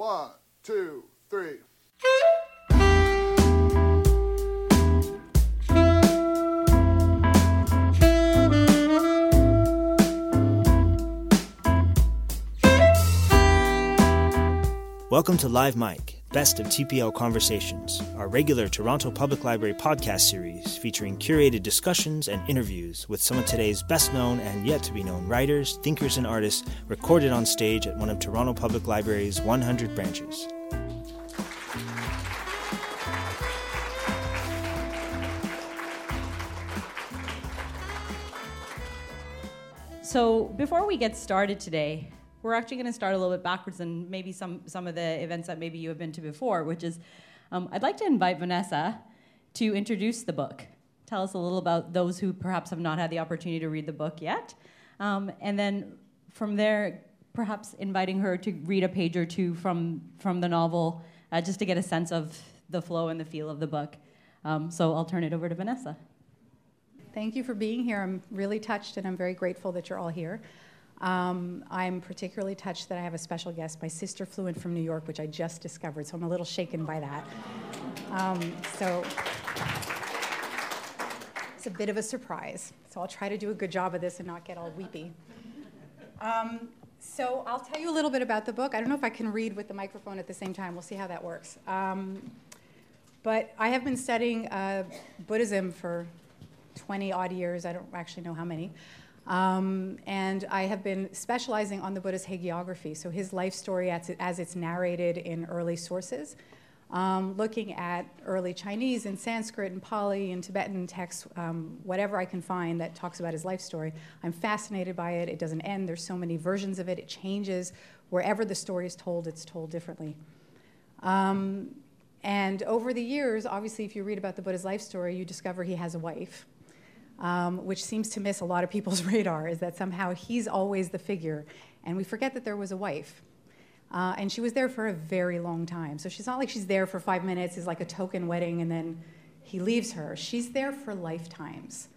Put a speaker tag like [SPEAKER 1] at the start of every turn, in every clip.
[SPEAKER 1] One, two, three.
[SPEAKER 2] Welcome to Live Mic, Best of TPL Conversations, our regular Toronto Public Library podcast series featuring curated discussions and interviews with some of today's best known and yet to be known writers, thinkers, and artists recorded on stage at one of Toronto Public Library's 100 branches.
[SPEAKER 3] So, before we get started today, we're actually going to start a little bit backwards and maybe some, some of the events that maybe you have been to before, which is um, I'd like to invite Vanessa to introduce the book. Tell us a little about those who perhaps have not had the opportunity to read the book yet. Um, and then from there, perhaps inviting her to read a page or two from, from the novel uh, just to get a sense of the flow and the feel of the book. Um, so I'll turn it over to Vanessa.
[SPEAKER 4] Thank you for being here. I'm really touched and I'm very grateful that you're all here. Um, I'm particularly touched that I have a special guest. My sister flew in from New York, which I just discovered, so I'm a little shaken by that. Um, so it's a bit of a surprise. So I'll try to do a good job of this and not get all weepy. Um, so I'll tell you a little bit about the book. I don't know if I can read with the microphone at the same time. We'll see how that works. Um, but I have been studying uh, Buddhism for 20 odd years. I don't actually know how many. Um, and I have been specializing on the Buddha's hagiography, so his life story as, it, as it's narrated in early sources, um, looking at early Chinese and Sanskrit and Pali and Tibetan texts, um, whatever I can find that talks about his life story. I'm fascinated by it. It doesn't end. There's so many versions of it. It changes. Wherever the story is told, it's told differently. Um, and over the years, obviously, if you read about the Buddha's life story, you discover he has a wife um, which seems to miss a lot of people's radar, is that somehow he's always the figure. And we forget that there was a wife. Uh, and she was there for a very long time. So she's not like she's there for five minutes, is like a token wedding, and then he leaves her. She's there for lifetimes.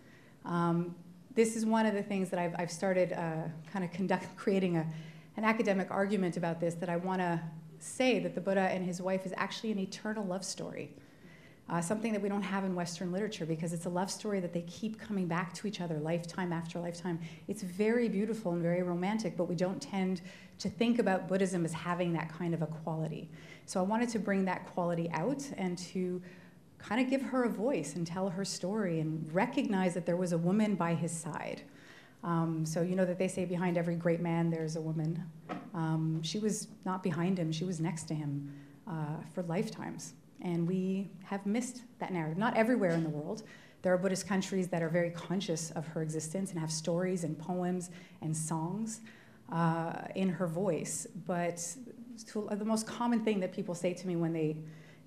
[SPEAKER 4] Um, this is one of the things that I've, I've started uh, kind of conduct, creating a, an academic argument about this that I want to say that the Buddha and his wife is actually an eternal love story uh, something that we don't have in Western literature because it's a love story that they keep coming back to each other lifetime after lifetime. It's very beautiful and very romantic, but we don't tend to think about Buddhism as having that kind of a quality. So I wanted to bring that quality out and to kind of give her a voice and tell her story and recognize that there was a woman by his side. Um, so you know that they say behind every great man there's a woman. Um, she was not behind him; she was next to him uh, for lifetimes. And we have missed that narrative. Not everywhere in the world. There are Buddhist countries that are very conscious of her existence and have stories and poems and songs uh, in her voice. But to, uh, the most common thing that people say to me when they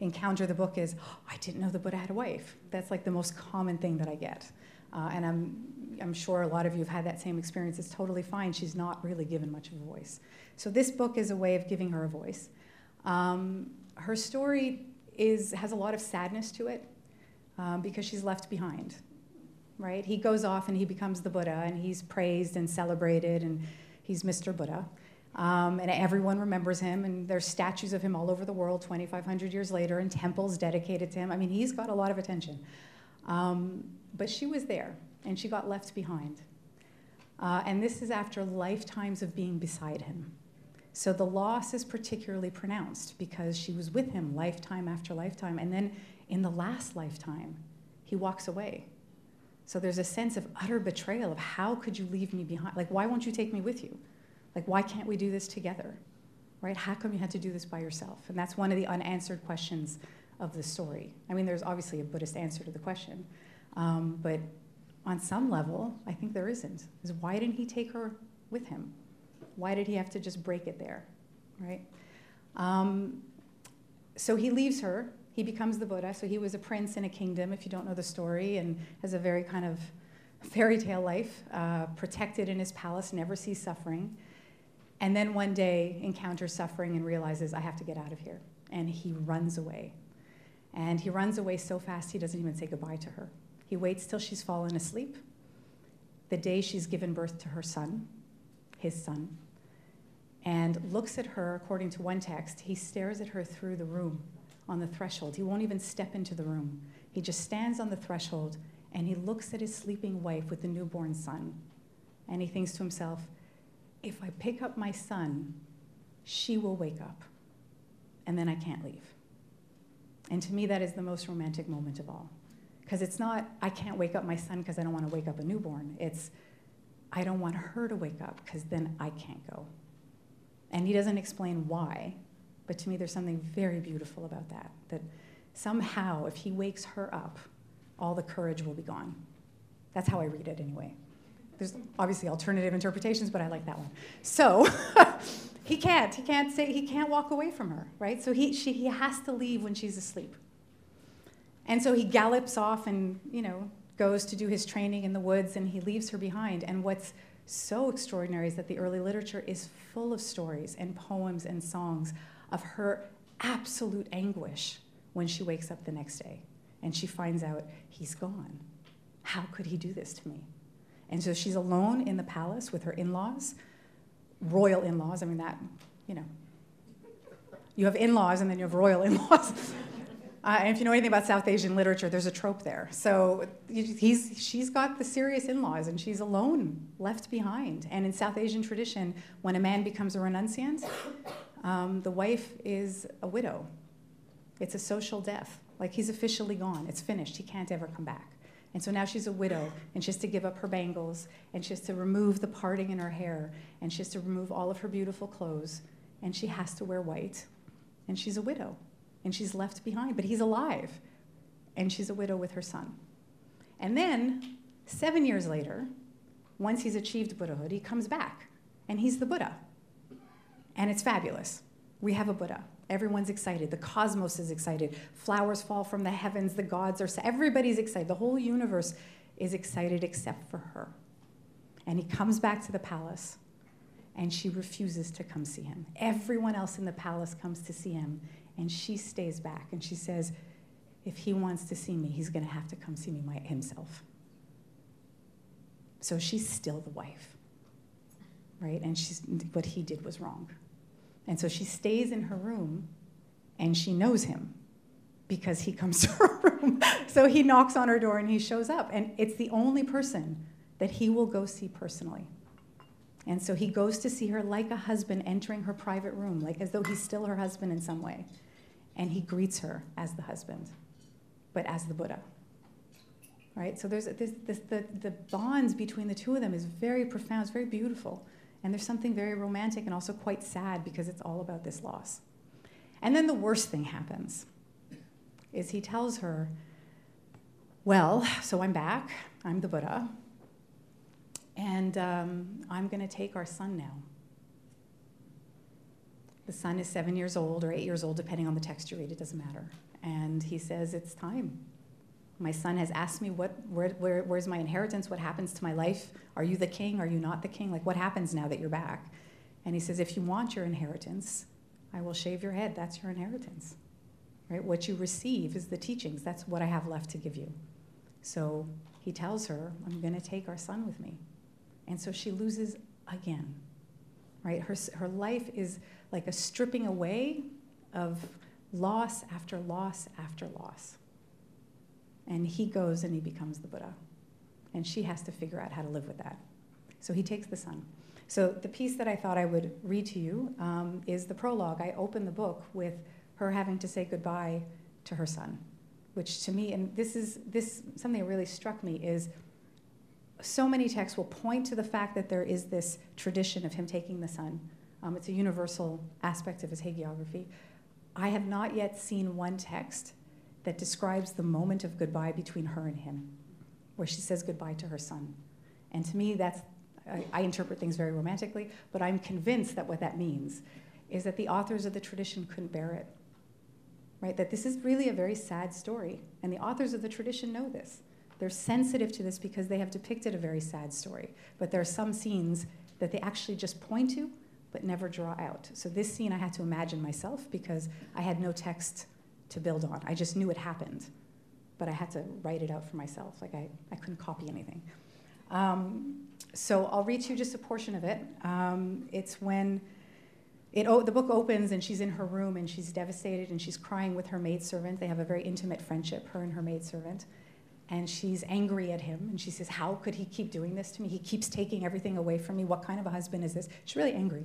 [SPEAKER 4] encounter the book is, oh, I didn't know the Buddha had a wife. That's like the most common thing that I get. Uh, and I'm, I'm sure a lot of you have had that same experience. It's totally fine. She's not really given much of a voice. So this book is a way of giving her a voice. Um, her story is, has a lot of sadness to it um, because she's left behind, right? He goes off and he becomes the Buddha and he's praised and celebrated and he's Mr. Buddha. Um, and everyone remembers him, and there's statues of him all over the world 2,500 years later, and temples dedicated to him. I mean, he's got a lot of attention. Um, but she was there, and she got left behind. Uh, and this is after lifetimes of being beside him. So the loss is particularly pronounced because she was with him lifetime after lifetime. And then in the last lifetime, he walks away. So there's a sense of utter betrayal of how could you leave me behind? Like, why won't you take me with you? Like, why can't we do this together? Right? How come you had to do this by yourself? And that's one of the unanswered questions of the story. I mean, there's obviously a Buddhist answer to the question, um, but on some level, I think there isn't. Is why didn't he take her with him? Why did he have to just break it there, right? Um, so he leaves her. He becomes the Buddha. So he was a prince in a kingdom, if you don't know the story, and has a very kind of fairy tale life, uh, protected in his palace, never sees suffering. And then one day encounters suffering and realizes, I have to get out of here. And he runs away. And he runs away so fast he doesn't even say goodbye to her. He waits till she's fallen asleep. The day she's given birth to her son, his son, and looks at her, according to one text, he stares at her through the room on the threshold. He won't even step into the room. He just stands on the threshold and he looks at his sleeping wife with the newborn son. And he thinks to himself, if I pick up my son, she will wake up. And then I can't leave. And to me, that is the most romantic moment of all. Because it's not, I can't wake up my son because I don't want to wake up a newborn. It's, I don't want her to wake up because then I can't go. And he doesn't explain why, but to me, there's something very beautiful about that. That somehow, if he wakes her up, all the courage will be gone. That's how I read it anyway. There's obviously alternative interpretations, but I like that one. So he can't. He can't say he can't walk away from her, right? So he she, he has to leave when she's asleep. And so he gallops off and, you know, goes to do his training in the woods and he leaves her behind. And what's so extraordinary is that the early literature is full of stories and poems and songs of her absolute anguish when she wakes up the next day and she finds out he's gone. How could he do this to me? And so she's alone in the palace with her in laws, royal in laws. I mean, that, you know, you have in laws and then you have royal in laws. Uh, and if you know anything about South Asian literature, there's a trope there. So he's, she's got the serious in laws and she's alone, left behind. And in South Asian tradition, when a man becomes a renunciant, um, the wife is a widow. It's a social death. Like he's officially gone, it's finished, he can't ever come back. And so now she's a widow, and she has to give up her bangles, and she has to remove the parting in her hair, and she has to remove all of her beautiful clothes, and she has to wear white, and she's a widow and she's left behind, but he's alive. And she's a widow with her son. And then, seven years later, once he's achieved Buddhahood, he comes back and he's the Buddha. And it's fabulous. We have a Buddha. Everyone's excited. The cosmos is excited. Flowers fall from the heavens. The gods are. Everybody's excited. The whole universe is excited except for her. And he comes back to the palace and she refuses to come see him. Everyone else in the palace comes to see him, and she stays back and she says, if he wants to see me, he's going to have to come see me my, himself. So she's still the wife, right? And she's, what he did was wrong. And so she stays in her room and she knows him because he comes to her room. so he knocks on her door and he shows up. And it's the only person that he will go see personally. And so he goes to see her like a husband entering her private room, like as though he's still her husband in some way and he greets her as the husband, but as the Buddha. Right? So there's this, this, the, the bonds between the two of them is very profound, it's very beautiful. And there's something very romantic and also quite sad because it's all about this loss. And then the worst thing happens is he tells her, Well, so I'm back, I'm the Buddha, and um, I'm going to take our son now. The son is seven years old or eight years old, depending on the text you read, it doesn't matter. And he says, It's time. My son has asked me, what, where, where, Where's my inheritance? What happens to my life? Are you the king? Are you not the king? Like, what happens now that you're back? And he says, If you want your inheritance, I will shave your head. That's your inheritance. Right? What you receive is the teachings. That's what I have left to give you. So he tells her, I'm going to take our son with me. And so she loses again. Right? Her, her life is like a stripping away of loss after loss after loss. And he goes and he becomes the Buddha. And she has to figure out how to live with that. So he takes the son. So the piece that I thought I would read to you um, is the prologue. I open the book with her having to say goodbye to her son, which to me, and this is this something that really struck me is so many texts will point to the fact that there is this tradition of him taking the son um, it's a universal aspect of his hagiography. I have not yet seen one text that describes the moment of goodbye between her and him, where she says goodbye to her son. And to me, that's, I, I interpret things very romantically, but I'm convinced that what that means is that the authors of the tradition couldn't bear it. Right? That this is really a very sad story. And the authors of the tradition know this. They're sensitive to this because they have depicted a very sad story. But there are some scenes that they actually just point to but never draw out. So this scene I had to imagine myself because I had no text to build on. I just knew it happened, but I had to write it out for myself. Like I, I couldn't copy anything. Um, so I'll read to you just a portion of it. Um, it's when it, oh, the book opens and she's in her room and she's devastated and she's crying with her maidservant. They have a very intimate friendship, her and her maidservant. And she's angry at him and she says, How could he keep doing this to me? He keeps taking everything away from me. What kind of a husband is this? She's really angry.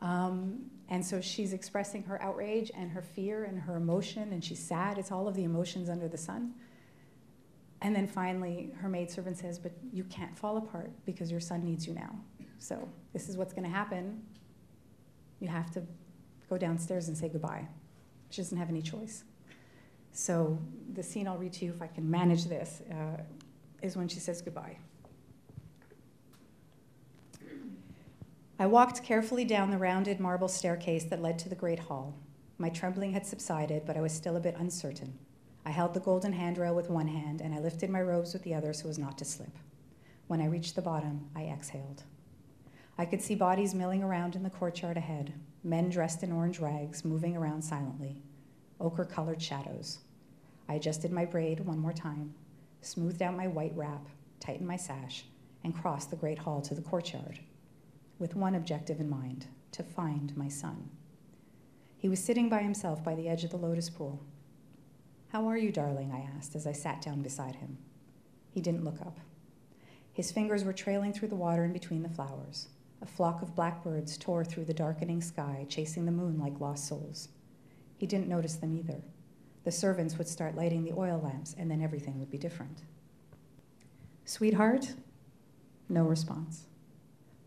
[SPEAKER 4] Um, and so she's expressing her outrage and her fear and her emotion, and she's sad. It's all of the emotions under the sun. And then finally, her maidservant says, But you can't fall apart because your son needs you now. So this is what's going to happen. You have to go downstairs and say goodbye. She doesn't have any choice. So the scene I'll read to you, if I can manage this, uh, is when she says goodbye. I walked carefully down the rounded marble staircase that led to the great hall. My trembling had subsided, but I was still a bit uncertain. I held the golden handrail with one hand, and I lifted my robes with the other so as not to slip. When I reached the bottom, I exhaled. I could see bodies milling around in the courtyard ahead, men dressed in orange rags moving around silently, ochre colored shadows. I adjusted my braid one more time, smoothed out my white wrap, tightened my sash, and crossed the great hall to the courtyard, with one objective in mind to find my son. He was sitting by himself by the edge of the lotus pool, how are you, darling? I asked as I sat down beside him. He didn't look up. His fingers were trailing through the water in between the flowers. A flock of blackbirds tore through the darkening sky, chasing the moon like lost souls. He didn't notice them either. The servants would start lighting the oil lamps, and then everything would be different. Sweetheart? No response.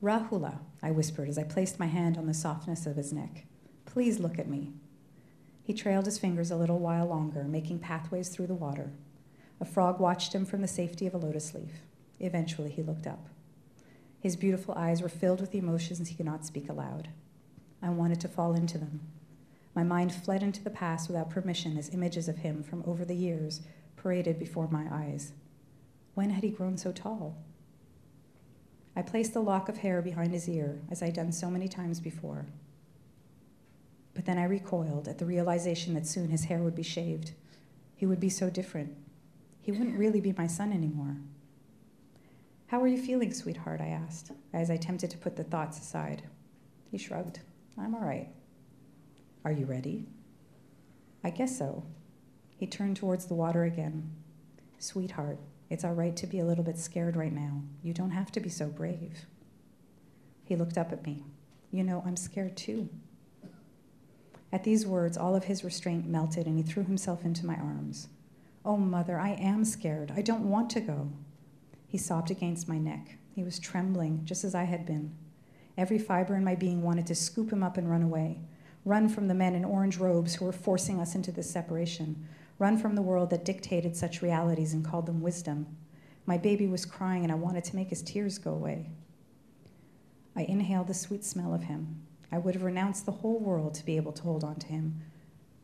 [SPEAKER 4] Rahula, I whispered as I placed my hand on the softness of his neck. Please look at me. He trailed his fingers a little while longer, making pathways through the water. A frog watched him from the safety of a lotus leaf. Eventually, he looked up. His beautiful eyes were filled with emotions he could not speak aloud. I wanted to fall into them. My mind fled into the past without permission as images of him from over the years paraded before my eyes. When had he grown so tall? I placed the lock of hair behind his ear, as I'd done so many times before. But then I recoiled at the realization that soon his hair would be shaved. He would be so different. He wouldn't really be my son anymore. How are you feeling, sweetheart? I asked, as I attempted to put the thoughts aside. He shrugged. I'm all right. Are you ready? I guess so. He turned towards the water again. Sweetheart, it's all right to be a little bit scared right now. You don't have to be so brave. He looked up at me. You know, I'm scared too. At these words, all of his restraint melted and he threw himself into my arms. Oh, mother, I am scared. I don't want to go. He sobbed against my neck. He was trembling, just as I had been. Every fiber in my being wanted to scoop him up and run away. Run from the men in orange robes who were forcing us into this separation. Run from the world that dictated such realities and called them wisdom. My baby was crying and I wanted to make his tears go away. I inhaled the sweet smell of him. I would have renounced the whole world to be able to hold on to him,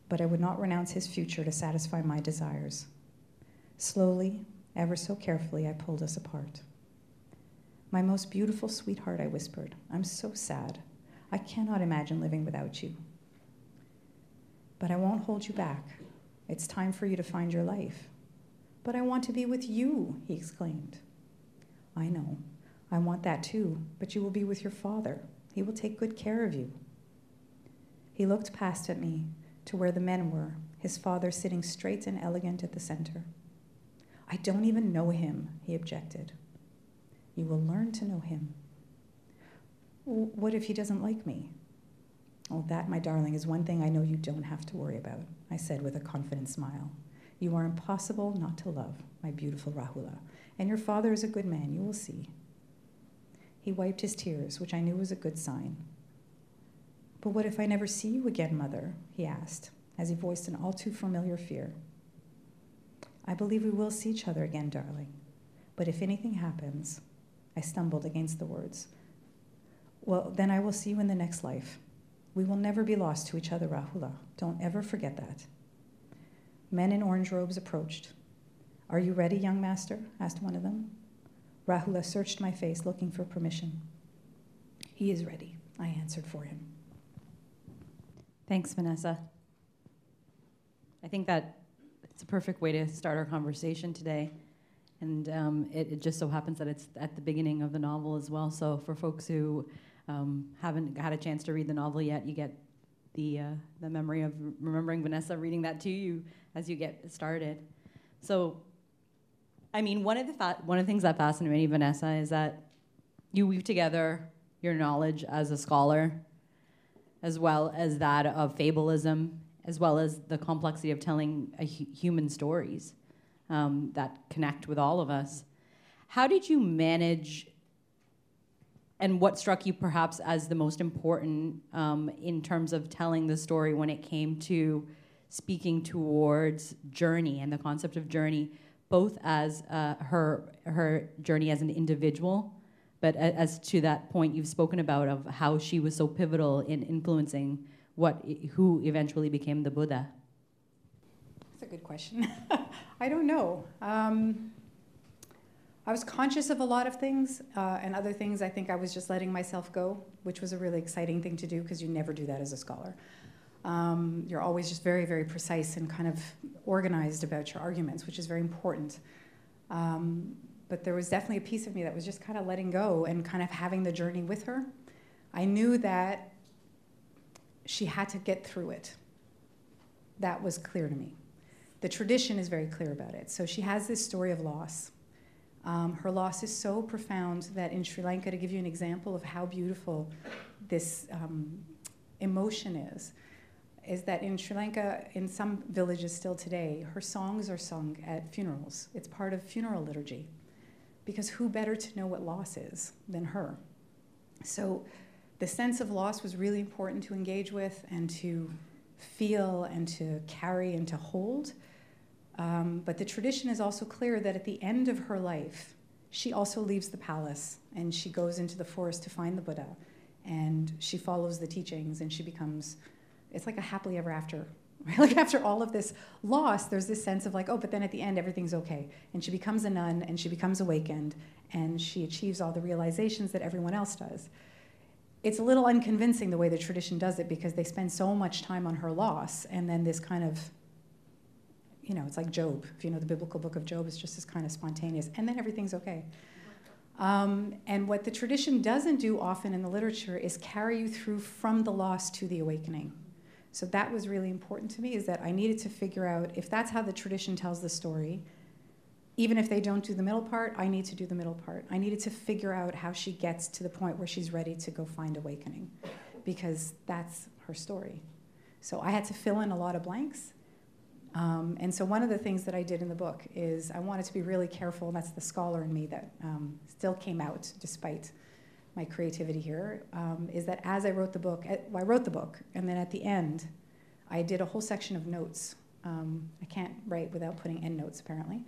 [SPEAKER 4] but I would not renounce his future to satisfy my desires. Slowly, ever so carefully, I pulled us apart. My most beautiful sweetheart, I whispered, I'm so sad. I cannot imagine living without you. But I won't hold you back. It's time for you to find your life. But I want to be with you, he exclaimed. I know. I want that too, but you will be with your father. He will take good care of you. He looked past at me to where the men were, his father sitting straight and elegant at the center. I don't even know him, he objected. You will learn to know him. What if he doesn't like me? Oh, that, my darling, is one thing I know you don't have to worry about, I said with a confident smile. You are impossible not to love, my beautiful Rahula, and your father is a good man, you will see. He wiped his tears, which I knew was a good sign. But what if I never see you again, Mother? he asked, as he voiced an all too familiar fear. I believe we will see each other again, darling. But if anything happens, I stumbled against the words. Well, then I will see you in the next life. We will never be lost to each other, Rahula. Don't ever forget that. Men in orange robes approached. Are you ready, young master? asked one of them. Rahula searched my face, looking for permission. He is ready, I answered for him.
[SPEAKER 3] Thanks, Vanessa. I think that it's a perfect way to start our conversation today. And um, it, it, just so happens that it's at the beginning of the novel as well. So, for folks who um, haven't had a chance to read the novel yet, you get the uh, the memory of remembering Vanessa reading that to you as you get started. So, I mean, one of the fa- one of the things that fascinates me, Vanessa, is that you weave together your knowledge as a scholar, as well as that of fabulism, as well as the complexity of telling hu- human stories um, that connect with all of us. How did you manage? And what struck you perhaps as the most important um, in terms of telling the story when it came to speaking towards journey and the concept of journey, both as uh, her her journey as an individual, but as to that point you've spoken about of how she was so pivotal in influencing what who eventually became the Buddha.
[SPEAKER 4] That's a good question. I don't know. Um, I was conscious of a lot of things, uh, and other things I think I was just letting myself go, which was a really exciting thing to do because you never do that as a scholar. Um, you're always just very, very precise and kind of organized about your arguments, which is very important. Um, but there was definitely a piece of me that was just kind of letting go and kind of having the journey with her. I knew that she had to get through it. That was clear to me. The tradition is very clear about it. So she has this story of loss. Um, her loss is so profound that in Sri Lanka, to give you an example of how beautiful this um, emotion is, is that in Sri Lanka, in some villages still today, her songs are sung at funerals. It's part of funeral liturgy because who better to know what loss is than her? So the sense of loss was really important to engage with and to feel and to carry and to hold. Um, but the tradition is also clear that at the end of her life, she also leaves the palace and she goes into the forest to find the Buddha. And she follows the teachings and she becomes, it's like a happily ever after Right? Like after all of this loss, there's this sense of like, oh, but then at the end everything's okay. And she becomes a nun and she becomes awakened and she achieves all the realizations that everyone else does. It's a little unconvincing the way the tradition does it because they spend so much time on her loss and then this kind of you know, it's like Job. If you know the biblical book of Job, is just this kind of spontaneous, and then everything's okay. Um, and what the tradition doesn't do often in the literature is carry you through from the loss to the awakening. So that was really important to me is that I needed to figure out if that's how the tradition tells the story, even if they don't do the middle part, I need to do the middle part. I needed to figure out how she gets to the point where she's ready to go find awakening because that's her story. So I had to fill in a lot of blanks. Um, and so one of the things that I did in the book is I wanted to be really careful, and that's the scholar in me that um, still came out despite my creativity here um, is that as I wrote the book, well, I wrote the book, and then at the end, I did a whole section of notes. Um, I can't write without putting end notes, apparently.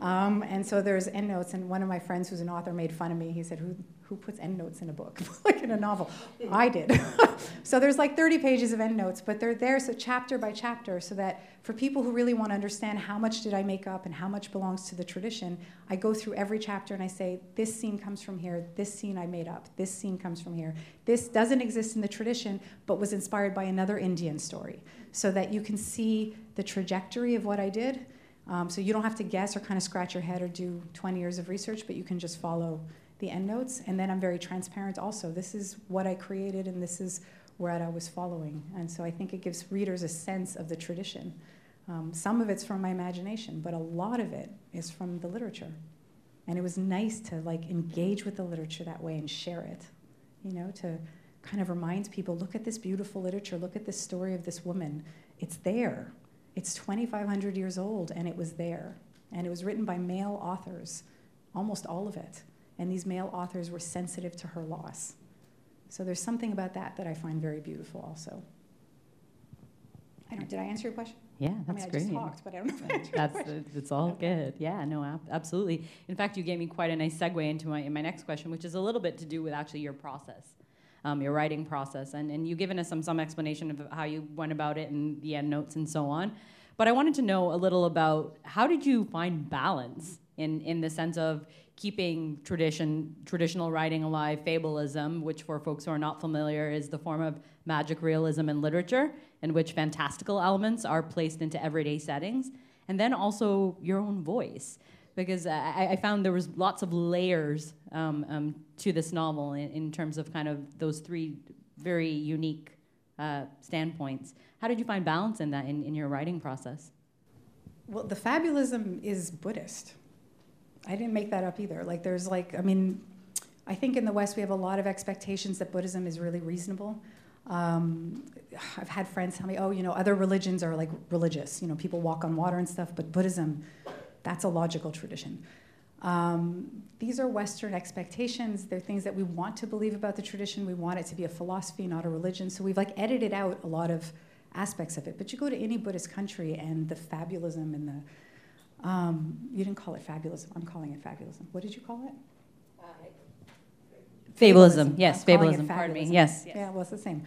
[SPEAKER 4] Um, and so there's end notes, and one of my friends who's an author made fun of me. He said, Who, who puts end notes in a book, like in a novel? I did. so there's like 30 pages of end notes, but they're there so chapter by chapter, so that for people who really want to understand how much did I make up and how much belongs to the tradition, I go through every chapter and I say, this scene comes from here, this scene I made up, this scene comes from here. This doesn't exist in the tradition, but was inspired by another Indian story, so that you can see the trajectory of what I did. Um, so you don't have to guess or kind of scratch your head or do 20 years of research, but you can just follow the endnotes. And then I'm very transparent also. This is what I created and this is where I was following. And so I think it gives readers a sense of the tradition. Um, some of it's from my imagination, but a lot of it is from the literature. And it was nice to like engage with the literature that way and share it, you know, to kind of remind people look at this beautiful literature, look at this story of this woman. It's there. It's 2,500 years old, and it was there. And it was written by male authors, almost all of it and these male authors were sensitive to her loss. So there's something about that that I find very beautiful also. I don't, did I answer your question?
[SPEAKER 3] Yeah, that's
[SPEAKER 4] I mean, I
[SPEAKER 3] great.
[SPEAKER 4] just talked, but I don't know if I answered
[SPEAKER 3] that's
[SPEAKER 4] your question.
[SPEAKER 3] it's all good. Yeah, no, absolutely. In fact, you gave me quite a nice segue into my in my next question, which is a little bit to do with actually your process, um, your writing process, and and you've given us some some explanation of how you went about it and the end notes and so on. But I wanted to know a little about how did you find balance in in the sense of keeping tradition, traditional writing alive, fabulism, which for folks who are not familiar is the form of magic realism in literature, in which fantastical elements are placed into everyday settings, and then also your own voice. Because I, I found there was lots of layers um, um, to this novel in, in, terms of kind of those three very unique uh, standpoints. How did you find balance in that in, in your writing process?
[SPEAKER 4] Well, the fabulism is Buddhist. I didn't make that up either. Like, there's like, I mean, I think in the West we have a lot of expectations that Buddhism is really reasonable. Um, I've had friends tell me, oh, you know, other religions are like religious. You know, people walk on water and stuff, but Buddhism, that's a logical tradition. Um, these are Western expectations. They're things that we want to believe about the tradition. We want it to be a philosophy, not a religion. So we've like edited out a lot of aspects of it. But you go to any Buddhist country and the fabulism and the, um, you didn't call it fabulism. I'm calling it fabulism. What did you call it?
[SPEAKER 3] Fabulism, yes, fabulism, pardon me. Yes,
[SPEAKER 4] yes. Yeah, well, it's the same.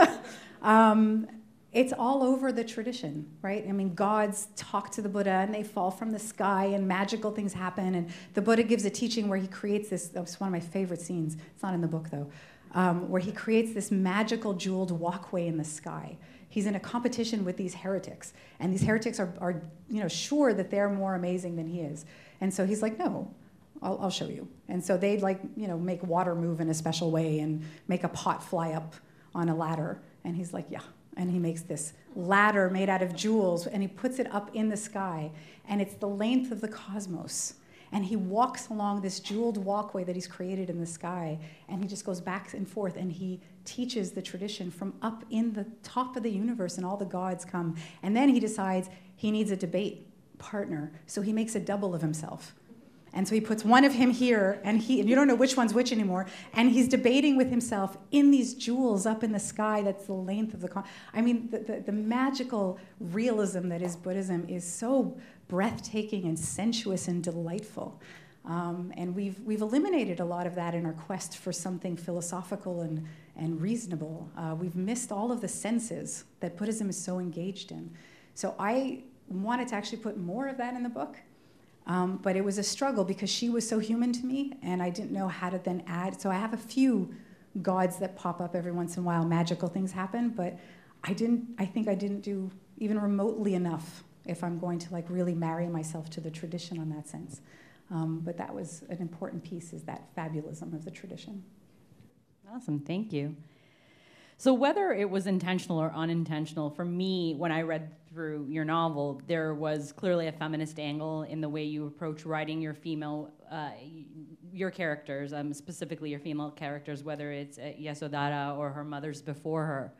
[SPEAKER 4] um, it's all over the tradition, right? I mean, gods talk to the Buddha and they fall from the sky and magical things happen. And the Buddha gives a teaching where he creates this, that's one of my favorite scenes. It's not in the book though, um, where he creates this magical jeweled walkway in the sky. He's in a competition with these heretics. And these heretics are, are you know, sure that they're more amazing than he is. And so he's like, no, I'll, I'll show you. And so they'd like, you know, make water move in a special way and make a pot fly up on a ladder. And he's like, yeah. And he makes this ladder made out of jewels and he puts it up in the sky. And it's the length of the cosmos. And he walks along this jeweled walkway that he's created in the sky. And he just goes back and forth and he teaches the tradition from up in the top of the universe. And all the gods come. And then he decides he needs a debate partner. So he makes a double of himself. And so he puts one of him here, and he and you don't know which one's which anymore. And he's debating with himself in these jewels up in the sky. That's the length of the. Con- I mean, the, the, the magical realism that is Buddhism is so breathtaking and sensuous and delightful. Um, and we've, we've eliminated a lot of that in our quest for something philosophical and, and reasonable. Uh, we've missed all of the senses that Buddhism is so engaged in. So I wanted to actually put more of that in the book. Um, but it was a struggle because she was so human to me, and I didn't know how to then add. So I have a few gods that pop up every once in a while. Magical things happen, but I didn't. I think I didn't do even remotely enough if I'm going to like really marry myself to the tradition on that sense. Um, but that was an important piece is that fabulism of the tradition.
[SPEAKER 3] Awesome, thank you. So, whether it was intentional or unintentional, for me, when I read through your novel, there was clearly a feminist angle in the way you approach writing your female, uh, your characters, um, specifically your female characters, whether it's uh, Yasodhara or her mothers before her.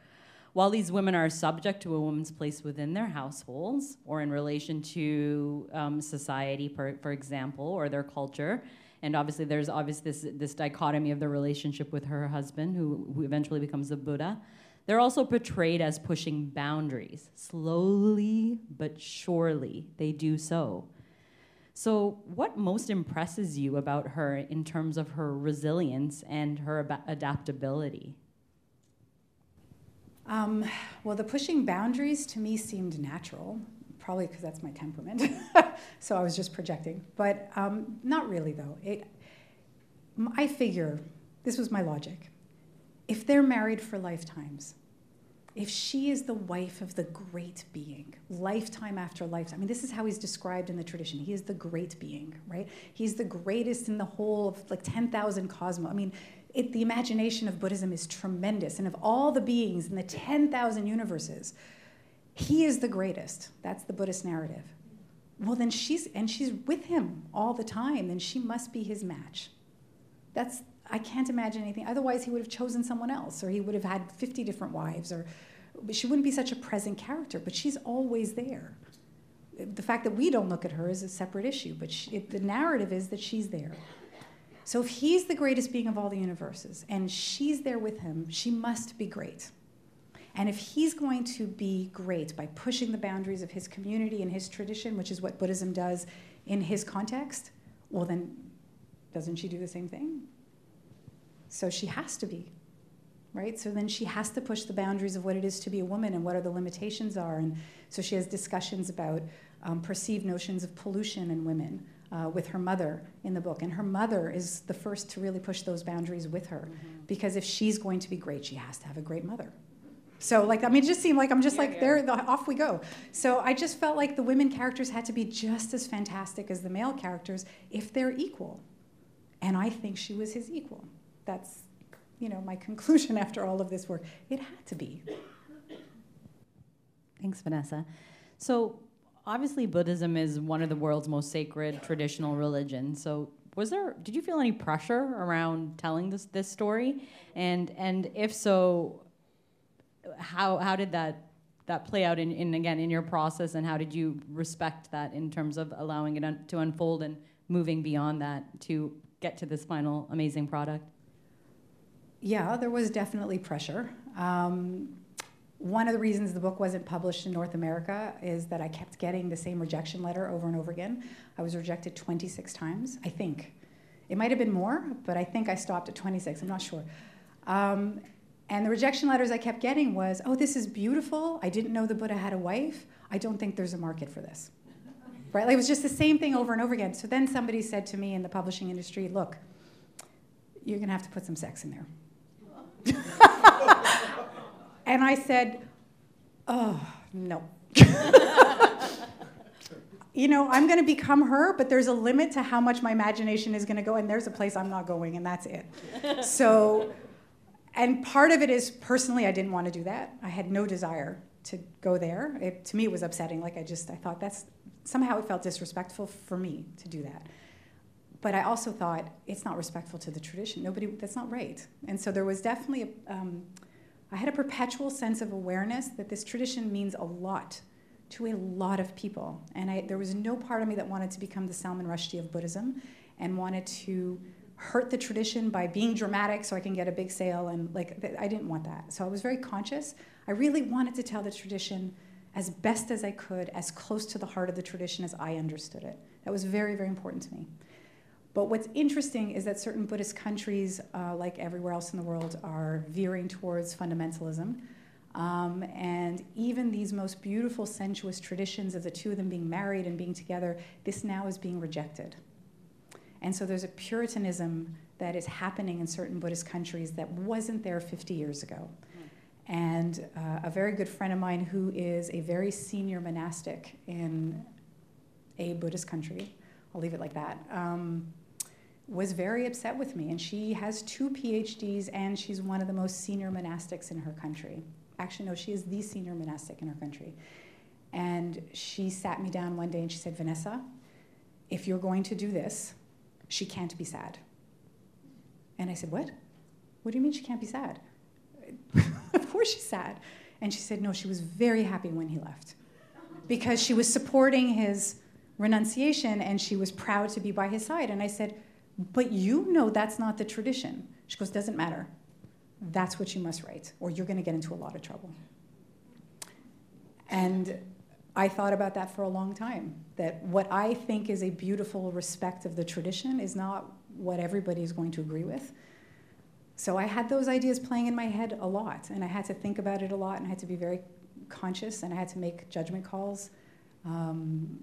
[SPEAKER 3] While these women are subject to a woman's place within their households or in relation to um, society, for, for example, or their culture, and obviously there's obviously this, this dichotomy of the relationship with her husband who, who eventually becomes a buddha. They're also portrayed as pushing boundaries slowly but surely. They do so. So what most impresses you about her in terms of her resilience and her ab- adaptability?
[SPEAKER 4] Um, well the pushing boundaries to me seemed natural probably because that's my temperament. so I was just projecting. But um, not really, though. It, I figure, this was my logic. If they're married for lifetimes, if she is the wife of the great being, lifetime after lifetime, I mean, this is how he's described in the tradition. He is the great being, right? He's the greatest in the whole of like 10,000 cosmos. I mean, it, the imagination of Buddhism is tremendous. And of all the beings in the 10,000 universes, he is the greatest. That's the Buddhist narrative. Well, then she's, and she's with him all the time, then she must be his match. That's, I can't imagine anything. Otherwise, he would have chosen someone else, or he would have had 50 different wives, or she wouldn't be such a present character, but she's always there. The fact that we don't look at her is a separate issue, but she, it, the narrative is that she's there. So if he's the greatest being of all the universes, and she's there with him, she must be great. And if he's going to be great by pushing the boundaries of his community and his tradition, which is what Buddhism does in his context, well, then doesn't she do the same thing? So she has to be, right? So then she has to push the boundaries of what it is to be a woman and what are the limitations are. And so she has discussions about um, perceived notions of pollution in women. Uh, with her mother in the book. And her mother is the first to really push those boundaries with her. Mm-hmm. Because if she's going to be great, she has to have a great mother. So like I mean, it just seemed like I'm just like there, the, off we go. So I just felt like the women characters had to be just as fantastic as the male characters if they're equal, and I think she was his equal. That's, you know, my conclusion after all of this work. It had to be.
[SPEAKER 3] Thanks, Vanessa. So obviously Buddhism is one of the world's most sacred traditional religions. So was there did you feel any pressure around telling this this story? And and if so, how how did that that play out in, in again in your process and how did you respect that in terms of allowing it un, to unfold and moving beyond that to get to this final amazing product?
[SPEAKER 4] Yeah, there was definitely pressure. Um, one of the reasons the book wasn't published in North America is that I kept getting the same rejection letter over and over again. I was rejected 26 times, I think. It might have been more, but I think I stopped at 26. I'm not sure. Um, and the rejection letters I kept getting was, oh, this is beautiful. I didn't know the Buddha had a wife. I don't think there's a market for this. Right? Like, it was just the same thing over and over again. So then somebody said to me in the publishing industry, look, you're going to have to put some sex in there. And I said, oh, no. you know, I'm going to become her, but there's a limit to how much my imagination is going to go, and there's a place I'm not going, and that's it. so, and part of it is personally, I didn't want to do that. I had no desire to go there. It, to me, it was upsetting. Like, I just, I thought that's, somehow it felt disrespectful for me to do that. But I also thought it's not respectful to the tradition. Nobody, that's not right. And so there was definitely a, um, I had a perpetual sense of awareness that this tradition means a lot to a lot of people. And I, there was no part of me that wanted to become the Salman Rushdie of Buddhism and wanted to hurt the tradition by being dramatic so I can get a big sale. And like, I didn't want that. So I was very conscious. I really wanted to tell the tradition as best as I could, as close to the heart of the tradition as I understood it. That was very, very important to me. But what's interesting is that certain Buddhist countries, uh, like everywhere else in the world, are veering towards fundamentalism. Um, and even these most beautiful, sensuous traditions of the two of them being married and being together, this now is being rejected. And so there's a Puritanism that is happening in certain Buddhist countries that wasn't there 50 years ago. And uh, a very good friend of mine who is a very senior monastic in a Buddhist country, I'll leave it like that. Um, was very upset with me. And she has two PhDs and she's one of the most senior monastics in her country. Actually, no, she is the senior monastic in her country. And she sat me down one day and she said, Vanessa, if you're going to do this, she can't be sad. And I said, What? What do you mean she can't be sad? of course she's sad. And she said, No, she was very happy when he left because she was supporting his renunciation and she was proud to be by his side. And I said, but you know that's not the tradition. She goes, Doesn't matter. That's what you must write, or you're going to get into a lot of trouble. And I thought about that for a long time. That what I think is a beautiful respect of the tradition is not what everybody is going to agree with. So I had those ideas playing in my head a lot, and I had to think about it a lot, and I had to be very conscious, and I had to make judgment calls. Um,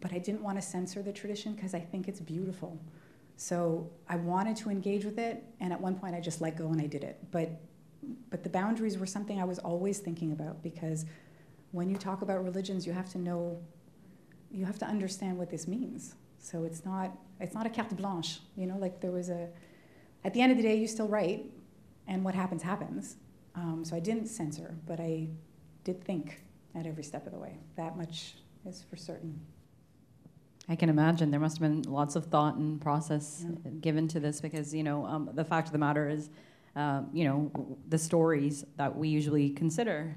[SPEAKER 4] but I didn't want to censor the tradition because I think it's beautiful. So I wanted to engage with it, and at one point I just let go and I did it. But, but the boundaries were something I was always thinking about because when you talk about religions, you have to know, you have to understand what this means. So it's not, it's not a carte blanche, you know, like there was a, at the end of the day, you still write, and what happens, happens. Um, so I didn't censor, but I did think at every step of the way. That much is for certain.
[SPEAKER 3] I can imagine there must have been lots of thought and process yeah. given to this because you know um, the fact of the matter is, uh, you know, the stories that we usually consider,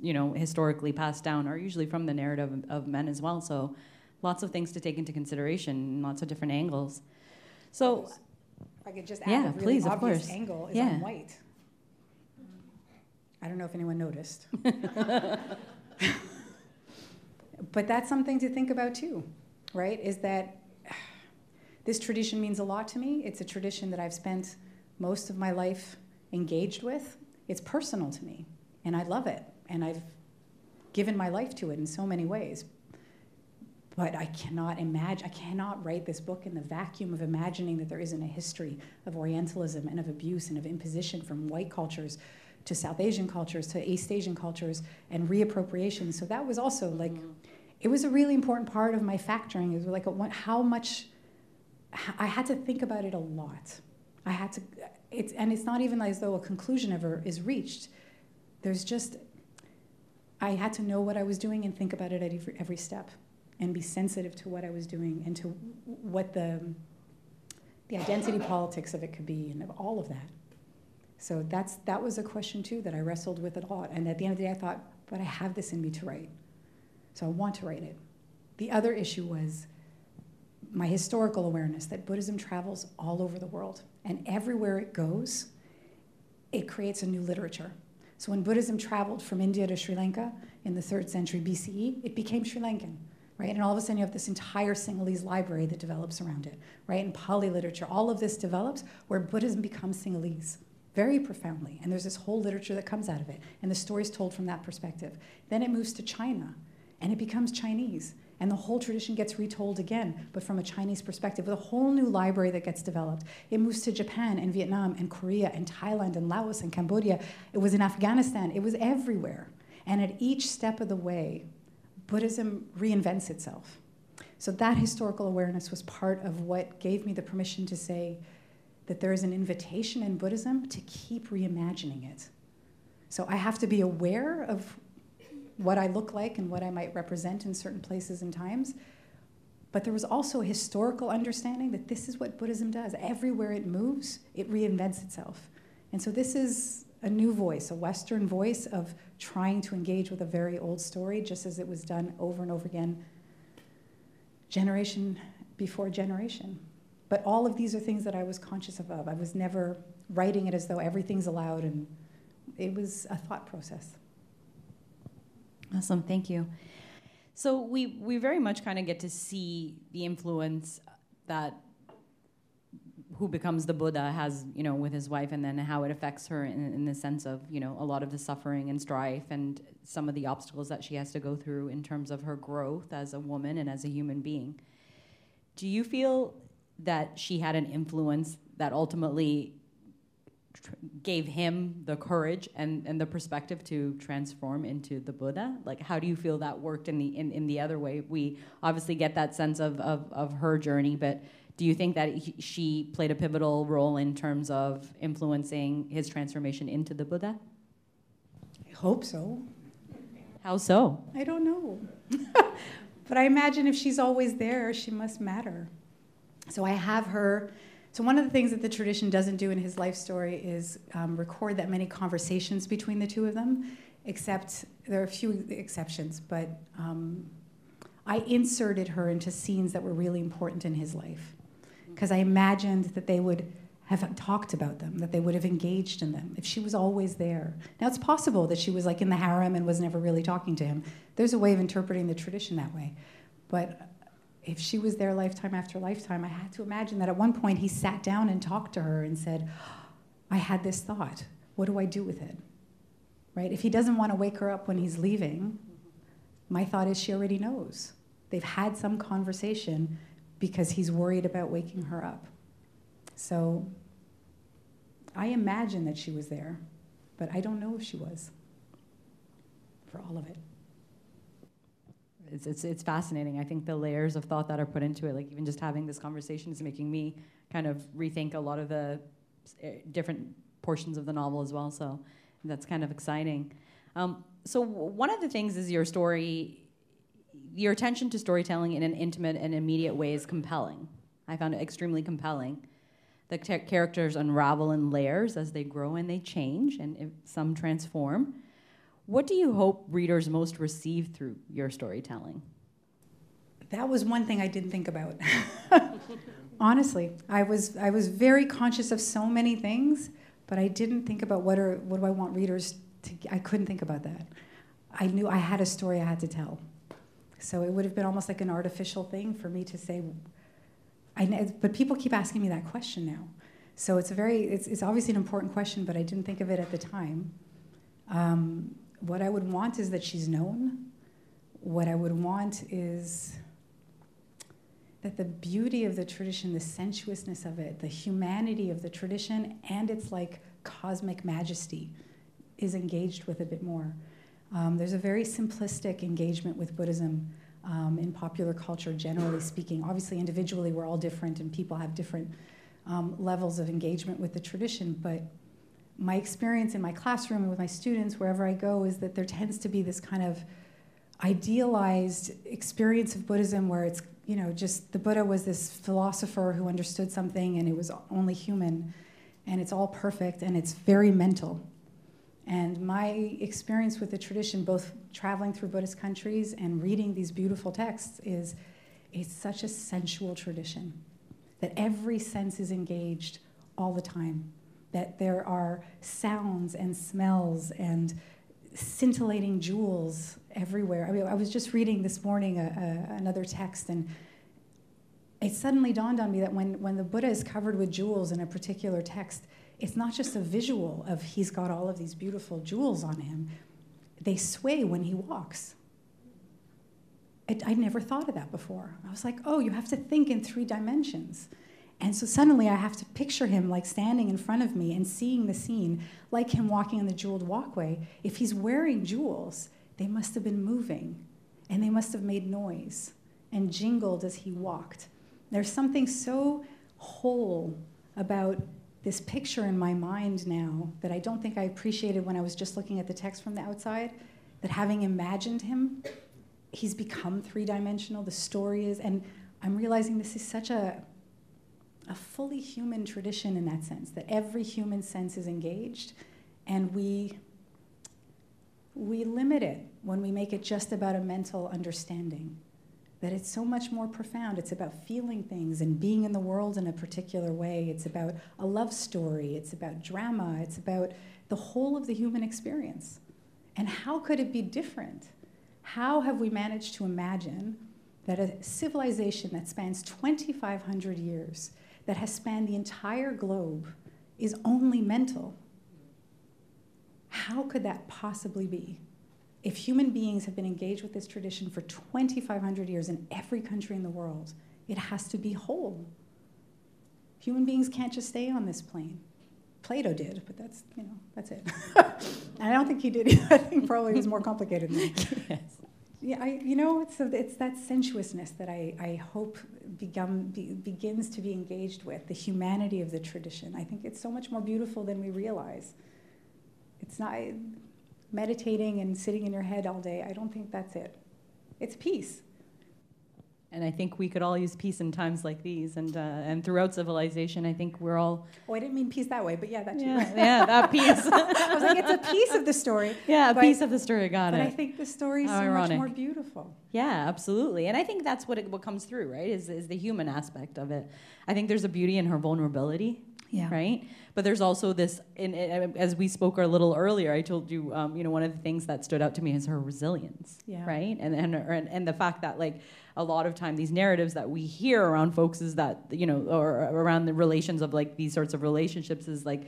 [SPEAKER 3] you know, historically passed down are usually from the narrative of, of men as well. So, lots of things to take into consideration, lots of different angles. So,
[SPEAKER 4] if I could just add yeah, a really please, obvious of course. angle is
[SPEAKER 3] yeah.
[SPEAKER 4] on white. I don't know if anyone noticed. but that's something to think about too right, is that this tradition means a lot to me. It's a tradition that I've spent most of my life engaged with. It's personal to me, and I love it, and I've given my life to it in so many ways. But I cannot imagine, I cannot write this book in the vacuum of imagining that there isn't a history of Orientalism and of abuse and of imposition from white cultures to South Asian cultures, to East Asian cultures, and reappropriation. So that was also like, mm-hmm. it was a really important part of my factoring. It was like a, how much I had to think about it a lot. I had to, it's, and it's not even as though a conclusion ever is reached. There's just, I had to know what I was doing and think about it at every, every step and be sensitive to what I was doing and to what the, the identity politics of it could be and all of that. So that's, that was a question too that I wrestled with a lot. And at the end of the day, I thought, but I have this in me to write. So I want to write it. The other issue was my historical awareness that Buddhism travels all over the world. And everywhere it goes, it creates a new literature. So when Buddhism traveled from India to Sri Lanka in the third century BCE, it became Sri Lankan right? And all of a sudden you have this entire Sinhalese library that develops around it, right? And Pali literature, all of this develops where Buddhism becomes Sinhalese very profoundly. And there's this whole literature that comes out of it. And the story's told from that perspective. Then it moves to China and it becomes Chinese. And the whole tradition gets retold again, but from a Chinese perspective, with a whole new library that gets developed. It moves to Japan and Vietnam and Korea and Thailand and Laos and Cambodia. It was in Afghanistan. It was everywhere. And at each step of the way, Buddhism reinvents itself. So that historical awareness was part of what gave me the permission to say that there is an invitation in Buddhism to keep reimagining it. So I have to be aware of what I look like and what I might represent in certain places and times. But there was also a historical understanding that this is what Buddhism does. Everywhere it moves, it reinvents itself. And so this is a new voice, a Western voice of trying to engage with a very old story, just as it was done over and over again, generation before generation. But all of these are things that I was conscious of. I was never writing it as though everything's allowed, and it was a thought process.
[SPEAKER 3] Awesome, thank you. So we we very much kind of get to see the influence that who becomes the Buddha has, you know, with his wife, and then how it affects her in, in the sense of, you know, a lot of the suffering and strife and some of the obstacles that she has to go through in terms of her growth as a woman and as a human being. Do you feel that she had an influence that ultimately gave him the courage and, and the perspective to transform into the Buddha? Like, how do you feel that worked in the in, in the other way? We obviously get that sense of, of, of her journey, but do you think that he, she played a pivotal role in terms of influencing his transformation into the Buddha?
[SPEAKER 4] I hope so.
[SPEAKER 3] How so?
[SPEAKER 4] I don't know. but I imagine if she's always there, she must matter. So I have her. So, one of the things that the tradition doesn't do in his life story is um, record that many conversations between the two of them, except there are a few exceptions, but um, I inserted her into scenes that were really important in his life because I imagined that they would have talked about them, that they would have engaged in them if she was always there. Now, it's possible that she was like in the harem and was never really talking to him. There's a way of interpreting the tradition that way. But if she was there lifetime after lifetime, I had to imagine that at one point he sat down and talked to her and said, I had this thought. What do I do with it? Right? If he doesn't want to wake her up when he's leaving, my thought is she already knows. They've had some conversation because he's worried about waking her up. So I imagine that she was there, but I don't know if she was for all of it.
[SPEAKER 3] It's, it's, it's fascinating. I think the layers of thought that are put into it, like even just having this conversation, is making me kind of rethink a lot of the eh, different portions of the novel as well. So that's kind of exciting. Um, so one of the things is your story your attention to storytelling in an intimate and immediate way is compelling. I found it extremely compelling. The characters unravel in layers as they grow and they change, and some transform. What do you hope readers most receive through your storytelling?
[SPEAKER 4] That was one thing I didn't think about. Honestly, I was I was very conscious of so many things, but I didn't think about what are what do I want readers to. I couldn't think about that. I knew I had a story I had to tell, so it would have been almost like an artificial thing for me to say, I but people keep asking me that question now. So it's a very, it's, it's obviously an important question, but I didn't think of it at the time. Um, what I would want is that she's known. What I would want is that the beauty of the tradition, the sensuousness of it, the humanity of the tradition, and its like cosmic majesty is engaged with a bit more. Um, there's a very simplistic engagement with Buddhism um, in popular culture, generally speaking. Obviously, individually, we're all different and people have different um, levels of engagement with the tradition, but my experience in my classroom and with my students, wherever I go, is that there tends to be this kind of idealized experience of Buddhism where it's, you know, just the Buddha was this philosopher who understood something and it was only human and it's all perfect and it's very mental. And my experience with the tradition, both traveling through Buddhist countries and reading these beautiful texts, is it's such a sensual tradition that every sense is engaged all the time, that there are sounds and smells and scintillating jewels everywhere. I mean, I was just reading this morning a, a, another text, and it suddenly dawned on me that when, when the Buddha is covered with jewels in a particular text, it's not just a visual of he's got all of these beautiful jewels on him, they sway when he walks. I'd never thought of that before. I was like, oh, you have to think in three dimensions. And so suddenly I have to picture him like standing in front of me and seeing the scene, like him walking on the jeweled walkway. If he's wearing jewels, they must have been moving and they must have made noise and jingled as he walked. There's something so whole about this picture in my mind now that I don't think I appreciated when I was just looking at the text from the outside. That having imagined him, he's become three dimensional. The story is, and I'm realizing this is such a a fully human tradition in that sense, that every human sense is engaged, and we, we limit it when we make it just about a mental understanding. That it's so much more profound. It's about feeling things and being in the world in a particular way. It's about a love story. It's about drama. It's about the whole of the human experience. And how could it be different? How have we managed to imagine that a civilization that spans 2,500 years that has spanned the entire globe is only mental. How could that possibly be? If human beings have been engaged with this tradition for 2,500 years in every country in the world, it has to be whole. Human beings can't just stay on this plane. Plato did, but that's, you know, that's it. I don't think he did. I think probably it was more complicated than that. yes. Yeah, I, you know, it's, a, it's that sensuousness that I, I hope begum, be, begins to be engaged with, the humanity of the tradition. I think it's so much more beautiful than we realize. It's not meditating and sitting in your head all day. I don't think that's it. It's peace.
[SPEAKER 3] And I think we could all use peace in times like these, and uh, and throughout civilization, I think we're all.
[SPEAKER 4] Oh, I didn't mean peace that way, but yeah, that too.
[SPEAKER 3] Yeah, yeah that piece.
[SPEAKER 4] I was like, it's a piece of the story.
[SPEAKER 3] Yeah, a but, piece of the story. Got
[SPEAKER 4] but
[SPEAKER 3] it.
[SPEAKER 4] But I think the story is so ironic. much more beautiful.
[SPEAKER 3] Yeah, absolutely, and I think that's what it, what comes through, right? Is is the human aspect of it. I think there's a beauty in her vulnerability.
[SPEAKER 4] Yeah.
[SPEAKER 3] Right. But there's also this, in, in, as we spoke a little earlier, I told you, um, you know, one of the things that stood out to me is her resilience.
[SPEAKER 4] Yeah.
[SPEAKER 3] Right. And and and, and the fact that like a lot of time these narratives that we hear around folks is that you know or around the relations of like these sorts of relationships is like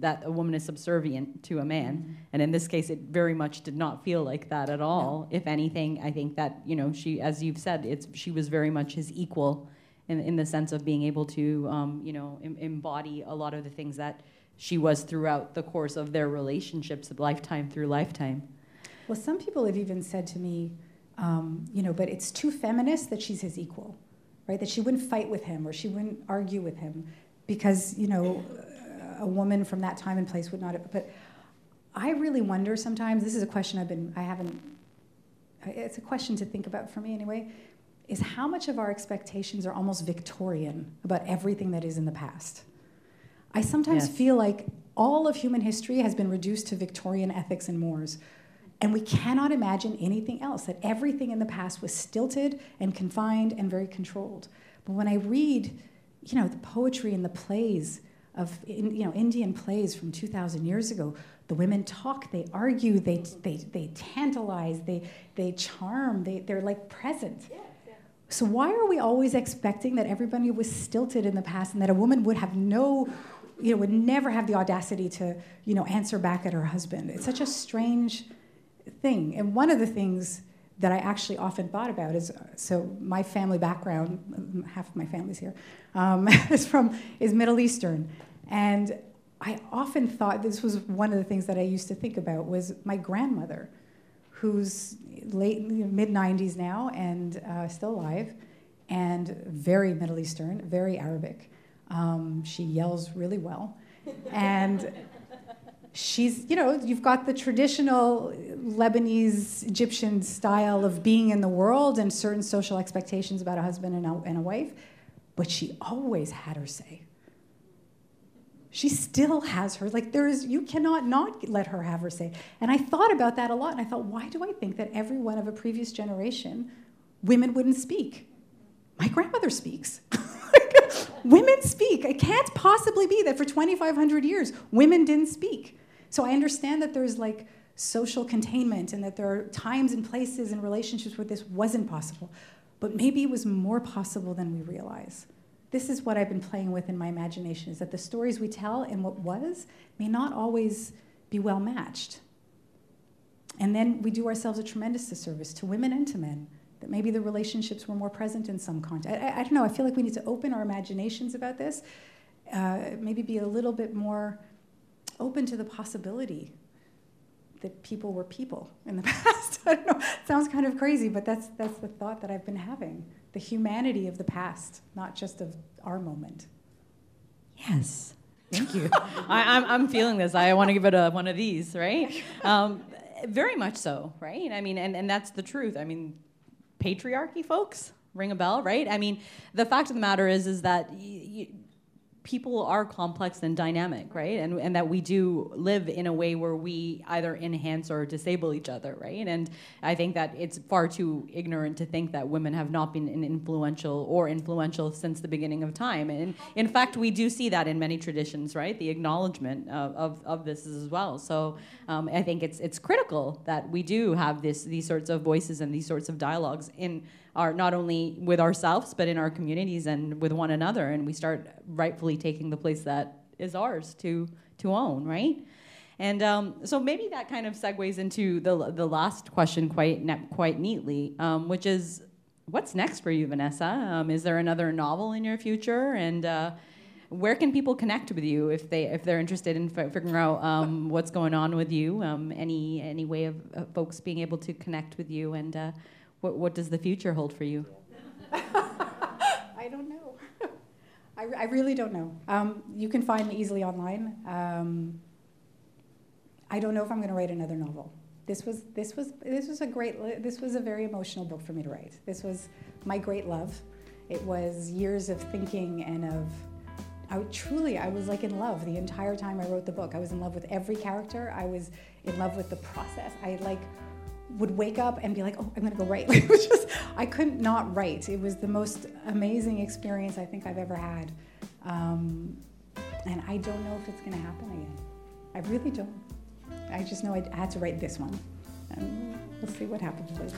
[SPEAKER 3] that a woman is subservient to a man mm-hmm. and in this case it very much did not feel like that at all no. if anything i think that you know she as you've said it's she was very much his equal in, in the sense of being able to um, you know em- embody a lot of the things that she was throughout the course of their relationships lifetime through lifetime
[SPEAKER 4] well some people have even said to me um, you know, but it's too feminist that she's his equal, right? That she wouldn't fight with him or she wouldn't argue with him because, you know, a woman from that time and place would not have. But I really wonder sometimes, this is a question I've been, I haven't, it's a question to think about for me anyway, is how much of our expectations are almost Victorian about everything that is in the past. I sometimes yes. feel like all of human history has been reduced to Victorian ethics and mores, and we cannot imagine anything else, that everything in the past was stilted and confined and very controlled. But when I read, you know, the poetry and the plays of, you know, Indian plays from 2,000 years ago, the women talk, they argue, they, they, they tantalize, they, they charm, they, they're like present. So why are we always expecting that everybody was stilted in the past and that a woman would have no, you know, would never have the audacity to, you know, answer back at her husband? It's such a strange thing. And one of the things that I actually often thought about is so my family background, half of my family's here, um, is from is Middle Eastern, and I often thought this was one of the things that I used to think about was my grandmother, who's late mid 90s now and uh, still alive, and very Middle Eastern, very Arabic. Um, she yells really well, and she's you know you've got the traditional Lebanese Egyptian style of being in the world and certain social expectations about a husband and a, and a wife, but she always had her say she still has her like there is you cannot not let her have her say. And i thought about that a lot and i thought why do i think that every one of a previous generation women wouldn't speak? My grandmother speaks. Women speak. It can't possibly be that for 2500 years women didn't speak. So i understand that there's like social containment and that there are times and places and relationships where this wasn't possible. But maybe it was more possible than we realize this is what I've been playing with in my imagination is that the stories we tell and what was may not always be well matched. And then we do ourselves a tremendous disservice to women and to men, that maybe the relationships were more present in some context. I, I, don't know, I feel like we need to open our imaginations about this, uh, maybe be a little bit more open to the possibility that people were people in the past. I don't know, sounds kind of crazy, but that's, that's the thought that I've been having the humanity of the past, not just of our moment.
[SPEAKER 3] Yes. Thank you. I, am I'm, I'm feeling this. I want to give it a, one of these, right? Um, very much so, right? I mean, and, and that's the truth. I mean, patriarchy, folks, ring a bell, right? I mean, the fact of the matter is, is that y- y- people are complex and dynamic, right? And, and that we do live in a way where we either enhance or disable each other, right? And I think that it's far too ignorant to think that women have not been influential or influential since the beginning of time. And in fact, we do see that in many traditions, right? The acknowledgement of, of, of this as well. So um, I think it's, it's critical that we do have this, these sorts of voices and these sorts of dialogues in are not only with ourselves but in our communities and with one another. And we start rightfully taking the place that is ours to to own right? And um, so maybe that kind of segues into the, the last question quite ne- quite neatly um, which is what's next for you vanessa? Um, is there another novel in your future? And uh, where can people connect with you if they if they're interested in f- figuring out um, what's going on with you? Um, any any way of uh, folks being able to connect with you? And uh, what, what does the future hold for you?
[SPEAKER 4] I don't know. I, I, really don't know. Um, you can find me easily online. Um, I don't know if I'm going to write another novel. This was this was this was a great this was a very emotional book for me to write. This was my great love. It was years of thinking and of I truly I was like in love the entire time I wrote the book. I was in love with every character. I was in love with the process. I like would wake up and be like, oh, I'm gonna go write. it was just, I couldn't not write. It was the most amazing experience I think I've ever had. Um, and I don't know if it's gonna happen again. I really don't. I just know I had to write this one. And we'll see what happens later.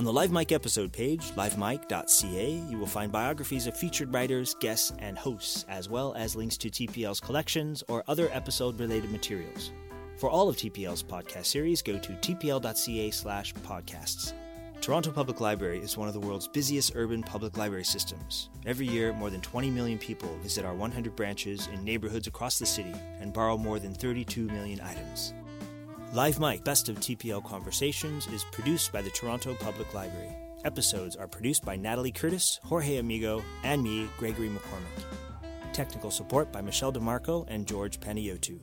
[SPEAKER 2] On the Live Mic episode page, livemic.ca, you will find biographies of featured writers, guests, and hosts, as well as links to TPL's collections or other episode related materials. For all of TPL's podcast series, go to tpl.ca slash podcasts. Toronto Public Library is one of the world's busiest urban public library systems. Every year, more than 20 million people visit our 100 branches in neighborhoods across the city and borrow more than 32 million items. Live Mic Best of TPL Conversations is produced by the Toronto Public Library. Episodes are produced by Natalie Kertes, Jorge Amigo, and me, Gregory McCormick. Technical support by Michelle De Marco and George Panayotou.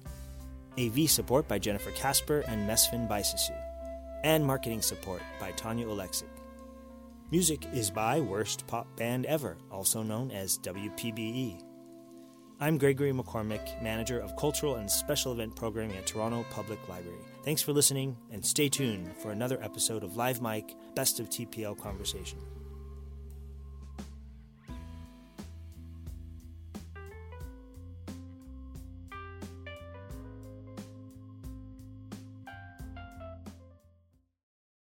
[SPEAKER 2] AV support by Jennifer Kasper and Mesfin Bayssassew. And marketing support by Tanya Oleksuik. Music is by Worst Pop Band Ever, also known as WPBE. I'm Gregory McCormick, Manager of Cultural and Special Event Programming at Toronto Public Library. Thanks for listening, and stay tuned for another episode of Live Mic Best of TPL Conversation.